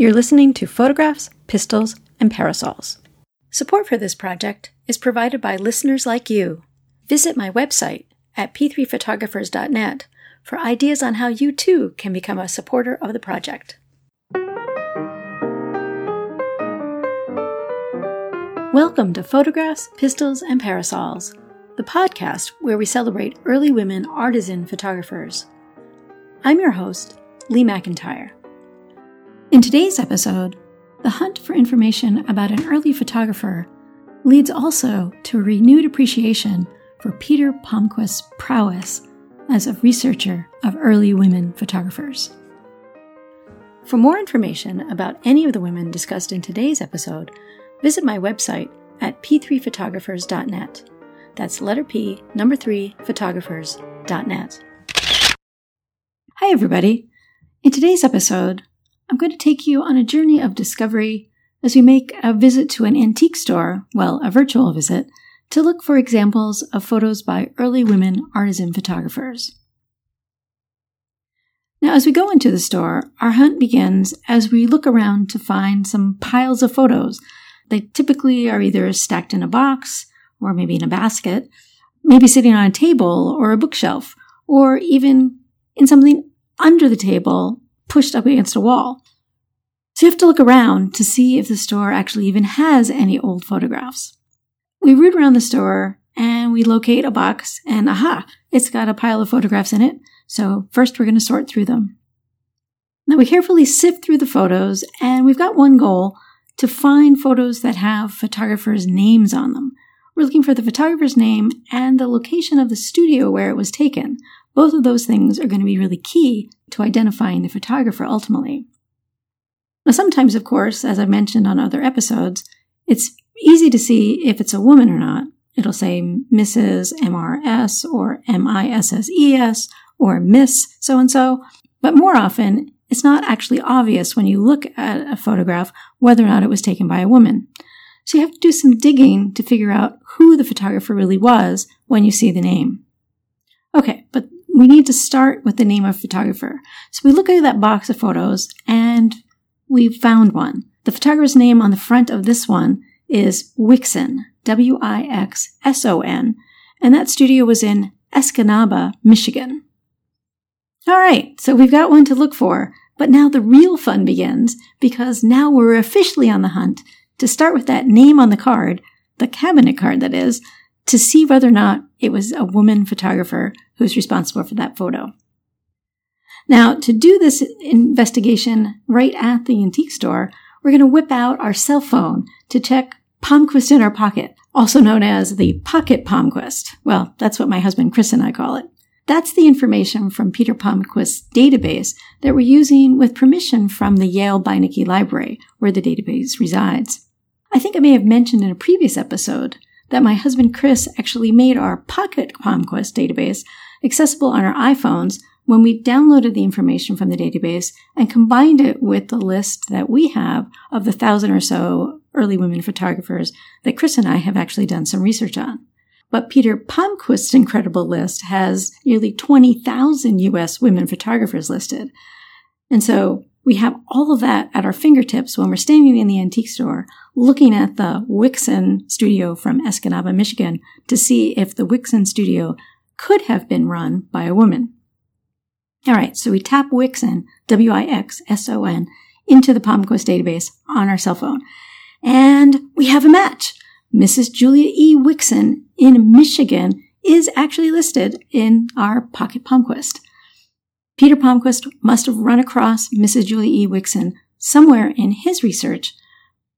You're listening to Photographs, Pistols, and Parasols. Support for this project is provided by listeners like you. Visit my website at p3photographers.net for ideas on how you too can become a supporter of the project. Welcome to Photographs, Pistols, and Parasols, the podcast where we celebrate early women artisan photographers. I'm your host, Lee McIntyre. In today's episode, the hunt for information about an early photographer leads also to a renewed appreciation for Peter Palmquist's prowess as a researcher of early women photographers. For more information about any of the women discussed in today's episode, visit my website at p3photographers.net. That's letter P, number 3, photographers.net. Hi, everybody. In today's episode, I'm going to take you on a journey of discovery as we make a visit to an antique store, well, a virtual visit, to look for examples of photos by early women artisan photographers. Now, as we go into the store, our hunt begins as we look around to find some piles of photos. They typically are either stacked in a box or maybe in a basket, maybe sitting on a table or a bookshelf, or even in something under the table pushed up against a wall. So you have to look around to see if the store actually even has any old photographs. We root around the store and we locate a box and aha, it's got a pile of photographs in it. So first we're going to sort through them. Now we carefully sift through the photos and we've got one goal to find photos that have photographers' names on them. We're looking for the photographer's name and the location of the studio where it was taken. Both of those things are going to be really key to identifying the photographer ultimately. Now, sometimes, of course, as I mentioned on other episodes, it's easy to see if it's a woman or not. It'll say Mrs. MRS or MISSES or Miss so and so. But more often, it's not actually obvious when you look at a photograph whether or not it was taken by a woman. So you have to do some digging to figure out who the photographer really was when you see the name. Okay, we need to start with the name of photographer. So we look at that box of photos and we found one. The photographer's name on the front of this one is Wixson, W-I-X-S-O-N, and that studio was in Escanaba, Michigan. All right, so we've got one to look for, but now the real fun begins because now we're officially on the hunt to start with that name on the card, the cabinet card that is, to see whether or not it was a woman photographer who was responsible for that photo. Now, to do this investigation right at the antique store, we're going to whip out our cell phone to check Palmquist in our pocket, also known as the Pocket Palmquist. Well, that's what my husband Chris and I call it. That's the information from Peter Palmquist's database that we're using with permission from the Yale Beinecke Library, where the database resides. I think I may have mentioned in a previous episode that my husband Chris actually made our Pocket Palmquist database accessible on our iPhones when we downloaded the information from the database and combined it with the list that we have of the thousand or so early women photographers that Chris and I have actually done some research on. But Peter Palmquist's incredible list has nearly 20,000 US women photographers listed. And so we have all of that at our fingertips when we're standing in the antique store looking at the Wixson studio from Escanaba, Michigan to see if the Wixson studio could have been run by a woman. All right, so we tap Wixson, W-I-X-S-O-N, into the Palmquist database on our cell phone. And we have a match. Mrs. Julia E. Wixson in Michigan is actually listed in our Pocket Palmquist. Peter Palmquist must have run across Mrs. Julie E. Wixson somewhere in his research.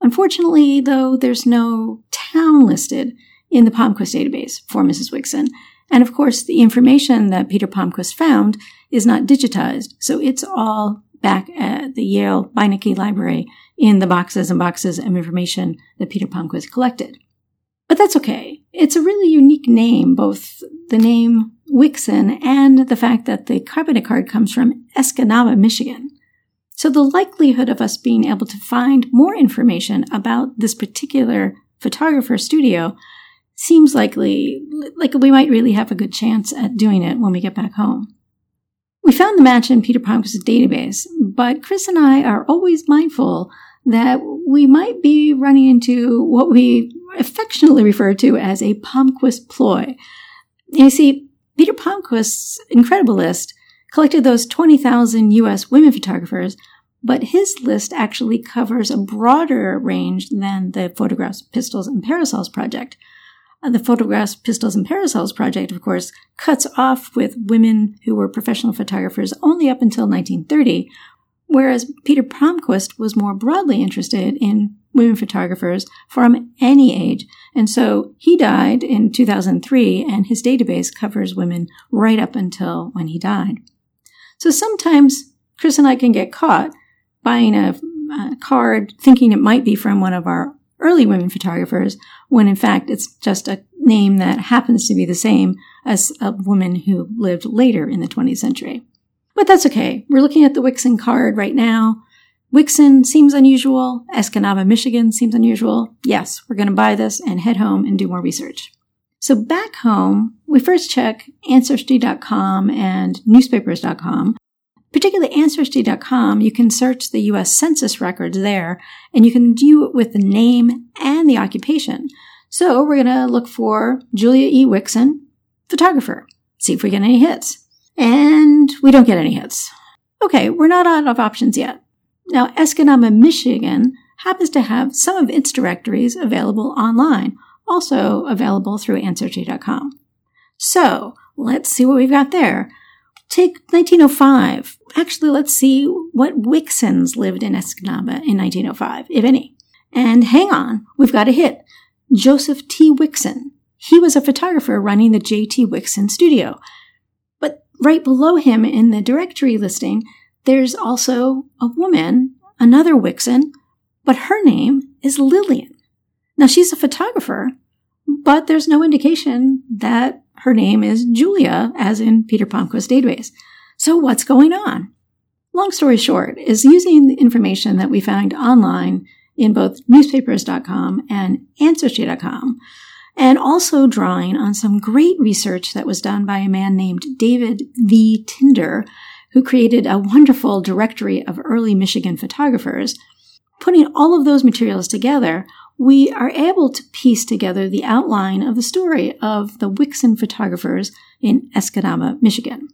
Unfortunately, though, there's no town listed in the Palmquist database for Mrs. Wixson. And of course, the information that Peter Palmquist found is not digitized, so it's all back at the Yale Beinecke Library in the boxes and boxes of information that Peter Palmquist collected. But that's okay. It's a really unique name, both the name Wixson and the fact that the cabinet card comes from Escanaba, Michigan. So the likelihood of us being able to find more information about this particular photographer studio seems likely like we might really have a good chance at doing it when we get back home. We found the match in Peter Palmquist's database, but Chris and I are always mindful that we might be running into what we affectionately refer to as a Palmquist ploy. You see, Peter Palmquist's incredible list collected those 20,000 US women photographers, but his list actually covers a broader range than the Photographs, Pistols, and Parasols project. Uh, the Photographs, Pistols, and Parasols project, of course, cuts off with women who were professional photographers only up until 1930, whereas Peter Palmquist was more broadly interested in women photographers from any age. And so he died in 2003, and his database covers women right up until when he died. So sometimes Chris and I can get caught buying a, a card thinking it might be from one of our early women photographers, when in fact it's just a name that happens to be the same as a woman who lived later in the 20th century. But that's okay. We're looking at the Wixson card right now. Wixson seems unusual. Escanaba, Michigan seems unusual. Yes, we're going to buy this and head home and do more research. So back home, we first check Ancestry.com and newspapers.com particularly Ancestry.com, you can search the US Census records there and you can do it with the name and the occupation. So we're going to look for Julia E. Wixson, photographer, see if we get any hits. And we don't get any hits. Okay, we're not out of options yet. Now, Escanaba, Michigan happens to have some of its directories available online, also available through Ancestry.com. So let's see what we've got there. Take 1905. Actually, let's see what Wixsons lived in Escanaba in 1905, if any. And hang on, we've got a hit. Joseph T. Wixson. He was a photographer running the J.T. Wixson studio. But right below him in the directory listing, there's also a woman, another Wixson, but her name is Lillian. Now she's a photographer, but there's no indication that her name is Julia, as in Peter Palmquist's database. So what's going on? Long story short, is using the information that we found online in both newspapers.com and ancestry.com, and also drawing on some great research that was done by a man named David V. Tinder, who created a wonderful directory of early Michigan photographers. Putting all of those materials together, we are able to piece together the outline of the story of the Wixson photographers in Escanaba, Michigan.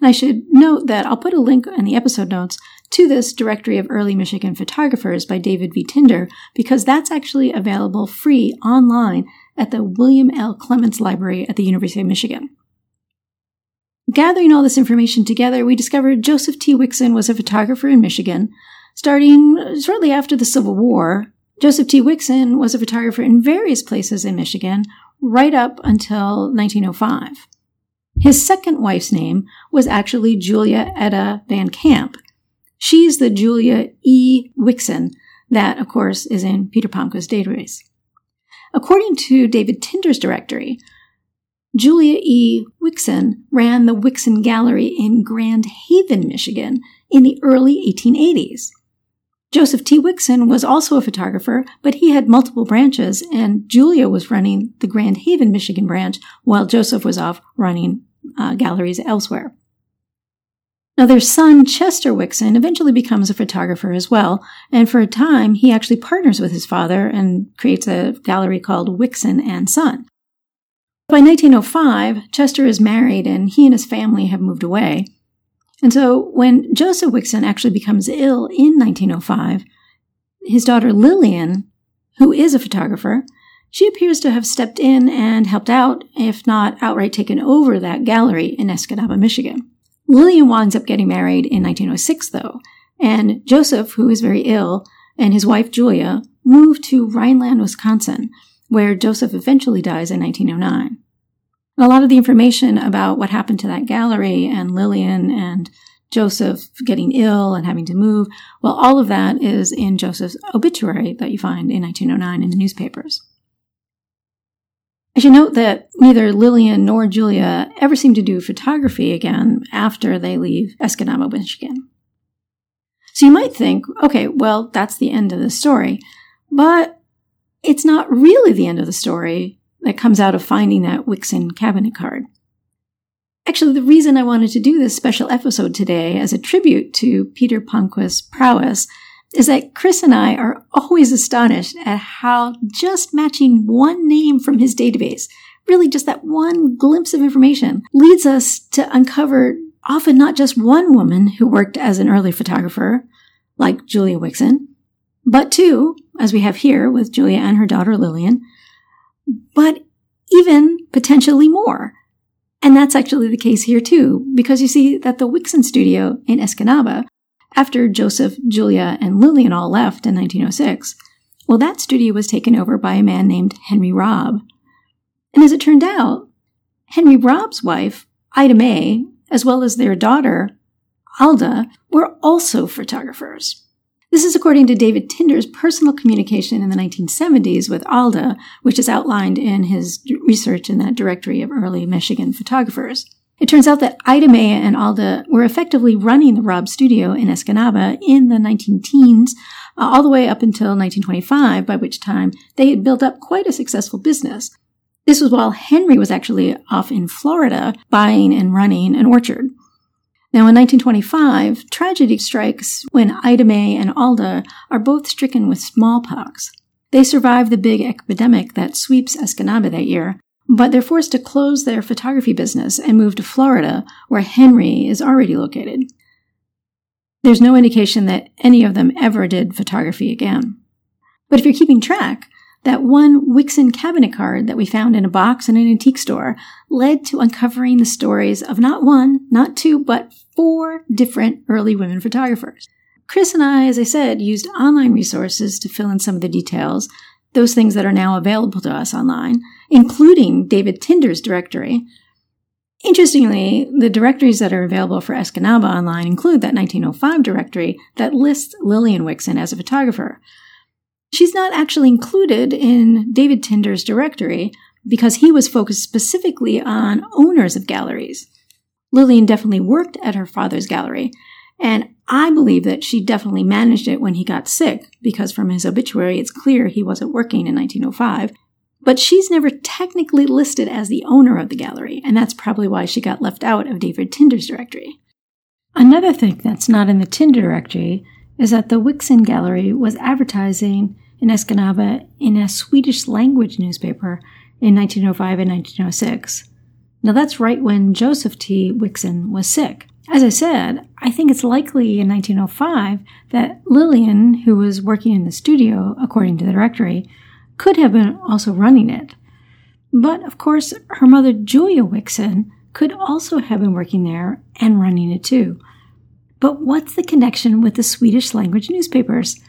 And I should note that I'll put a link in the episode notes to this directory of early Michigan photographers by David V. Tinder because that's actually available free online at the William L. Clements Library at the University of Michigan. Gathering all this information together, we discovered Joseph T. Wixson was a photographer in Michigan starting shortly after the Civil War Joseph T. Wixson was a photographer in various places in Michigan right up until 1905. His second wife's name was actually Julia Etta Van Camp. She's the Julia E. Wixson that, of course, is in Peter Palmquist's database. According to David Tinder's directory, Julia E. Wixson ran the Wixson Gallery in Grand Haven, Michigan in the early 1880s. Joseph T. Wixson was also a photographer, but he had multiple branches, and Julia was running the Grand Haven, Michigan branch, while Joseph was off running uh, galleries elsewhere. Now, their son, Chester Wixson, eventually becomes a photographer as well, and for a time, he actually partners with his father and creates a gallery called Wixon and Son. By 1905, Chester is married and he and his family have moved away. And so when Joseph Wixson actually becomes ill in 1905, his daughter Lillian, who is a photographer, she appears to have stepped in and helped out, if not outright taken over that gallery in Escanaba, Michigan. Lillian winds up getting married in 1906, though, and Joseph, who is very ill, and his wife Julia moved to Rhinelander, Wisconsin, where Joseph eventually dies in 1909 a lot of the information about what happened to that gallery and Lillian and Joseph getting ill and having to move, well, all of that is in Joseph's obituary that you find in 1909 in the newspapers. I should note that neither Lillian nor Julia ever seem to do photography again after they leave Escanaba, Michigan. So you might think, okay, well, that's the end of the story. But it's not really the end of the story that comes out of finding that Wixson cabinet card. Actually, the reason I wanted to do this special episode today as a tribute to Peter Palmquist's prowess is that Chris and I are always astonished at how just matching one name from his database, really just that one glimpse of information, leads us to uncover often not just one woman who worked as an early photographer, like Julia Wixson, but two, as we have here with Julia and her daughter Lillian, but even potentially more. And that's actually the case here too, because you see that the Wixson studio in Escanaba, after Joseph, Julia, and Lillian all left in 1906, well, that studio was taken over by a man named Henry Robb. And as it turned out, Henry Robb's wife, Ida May, as well as their daughter, Alda, were also photographers. This is according to David Tinder's personal communication in the 1970s with Alda, which is outlined in his research in that directory of early Michigan photographers. It turns out that Ida and Alda were effectively running the Robb studio in Escanaba in the 19 teens, uh, all the way up until 1925, by which time they had built up quite a successful business. This was while Henry was actually off in Florida buying and running an orchard. Now, in 1925, tragedy strikes when Ida and Alda are both stricken with smallpox. They survive the big epidemic that sweeps Escanaba that year, but they're forced to close their photography business and move to Florida, where Henry is already located. There's no indication that any of them ever did photography again. But if you're keeping track, that one Wixson cabinet card that we found in a box in an antique store led to uncovering the stories of not one, not two, but four different early women photographers. Chris and I, as I said, used online resources to fill in some of the details, those things that are now available to us online, including David Tinder's directory. Interestingly, the directories that are available for Escanaba online include that 1905 directory that lists Lillian Wixson as a photographer. She's not actually included in David Tinder's directory because he was focused specifically on owners of galleries. Lillian definitely worked at her father's gallery, and I believe that she definitely managed it when he got sick, because from his obituary it's clear he wasn't working in 1905. But she's never technically listed as the owner of the gallery, and that's probably why she got left out of David Tinder's directory. Another thing that's not in the Tinder directory is that the Wixson Gallery was advertising in Escanaba in a Swedish language newspaper in 1905 and 1906. Now that's right when Joseph T. Wixson was sick. As I said, I think it's likely in 1905 that Lillian, who was working in the studio, according to the directory, could have been also running it. But of course, her mother Julia Wixson could also have been working there and running it too. But what's the connection with the Swedish language newspapers?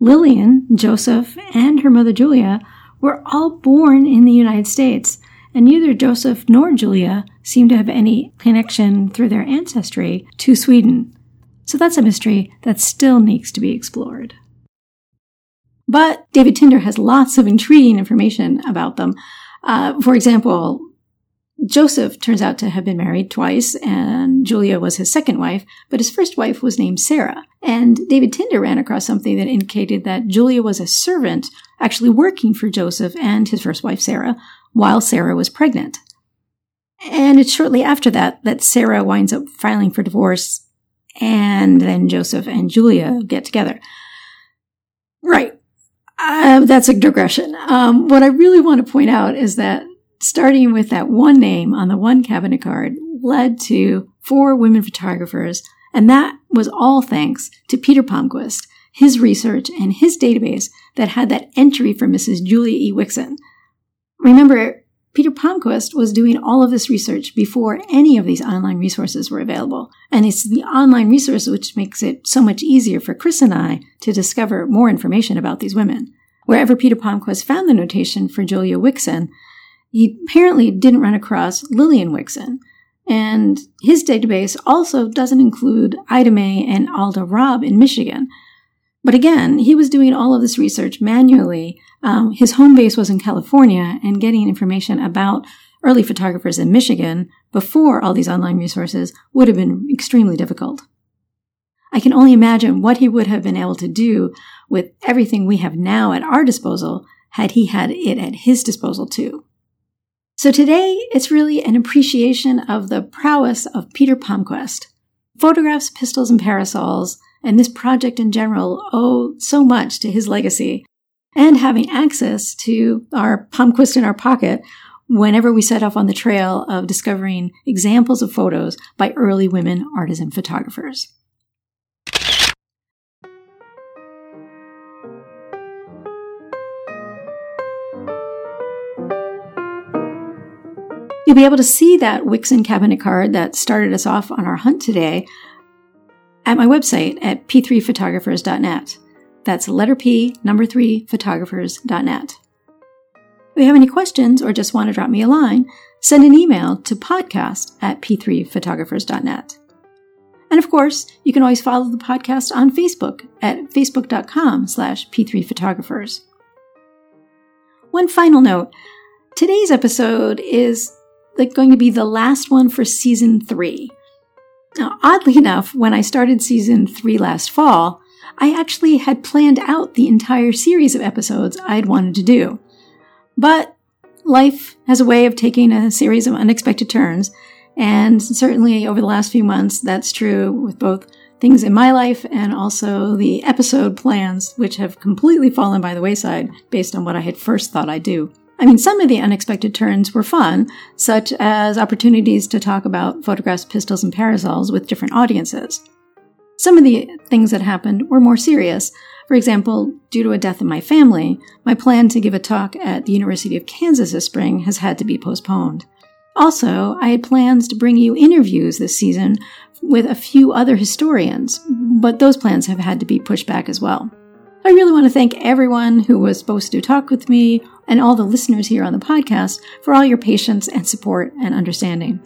Lillian, Joseph, and her mother Julia were all born in the United States, and neither Joseph nor Julia seem to have any connection through their ancestry to Sweden. So that's a mystery that still needs to be explored. But David Tinder has lots of intriguing information about them. Uh, for example, Joseph turns out to have been married twice, and Julia was his second wife, but his first wife was named Sarah. And David Tinder ran across something that indicated that Julia was a servant actually working for Joseph and his first wife, Sarah, while Sarah was pregnant. And it's shortly after that that Sarah winds up filing for divorce, and then Joseph and Julia get together. Right. Uh, that's a digression. Um, what I really want to point out is that starting with that one name on the one cabinet card led to four women photographers. And that was all thanks to Peter Palmquist, his research and his database that had that entry for Mrs. Julia E. Wixson. Remember, Peter Palmquist was doing all of this research before any of these online resources were available. And it's the online resource which makes it so much easier for Chris and I to discover more information about these women. Wherever Peter Palmquist found the notation for Julia Wixson, he apparently didn't run across Lillian Wixson. And his database also doesn't include Ida May and Alda Robb in Michigan. But again, he was doing all of this research manually. Um, his home base was in California and getting information about early photographers in Michigan before all these online resources would have been extremely difficult. I can only imagine what he would have been able to do with everything we have now at our disposal had he had it at his disposal too. So today, it's really an appreciation of the prowess of Peter Palmquist. Photographs, pistols, and parasols, and this project in general owe so much to his legacy. And having access to our Palmquist in our pocket whenever we set off on the trail of discovering examples of photos by early women artisan photographers. You'll be able to see that Wixson cabinet card that started us off on our hunt today at my website at p3photographers.net. That's letter P, number three, photographers.net. If you have any questions or just want to drop me a line, send an email to podcast at p3photographers.net. And of course, you can always follow the podcast on Facebook at facebook.com slash p3photographers. One final note. Today's episode is going to be the last one for season three. Now, oddly enough, when I started season three last fall, I actually had planned out the entire series of episodes I'd wanted to do. But life has a way of taking a series of unexpected turns, and certainly over the last few months, that's true with both things in my life and also the episode plans, which have completely fallen by the wayside based on what I had first thought I'd do. I mean, some of the unexpected turns were fun, such as opportunities to talk about photographs, pistols, and parasols with different audiences. Some of the things that happened were more serious. For example, due to a death in my family, my plan to give a talk at the University of Kansas this spring has had to be postponed. Also, I had plans to bring you interviews this season with a few other historians, but those plans have had to be pushed back as well. I really want to thank everyone who was supposed to talk with me and all the listeners here on the podcast for all your patience and support and understanding.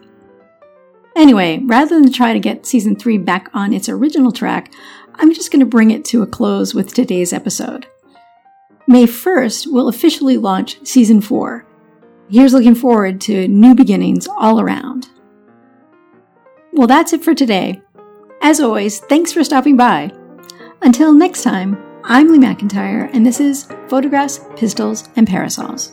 Anyway, rather than try to get season three back on its original track, I'm just going to bring it to a close with today's episode. May 1st, we'll officially launch season four. Here's looking forward to new beginnings all around. Well, that's it for today. As always, thanks for stopping by. Until next time, I'm Lee McIntyre, and this is Photographs, Pistols, and Parasols.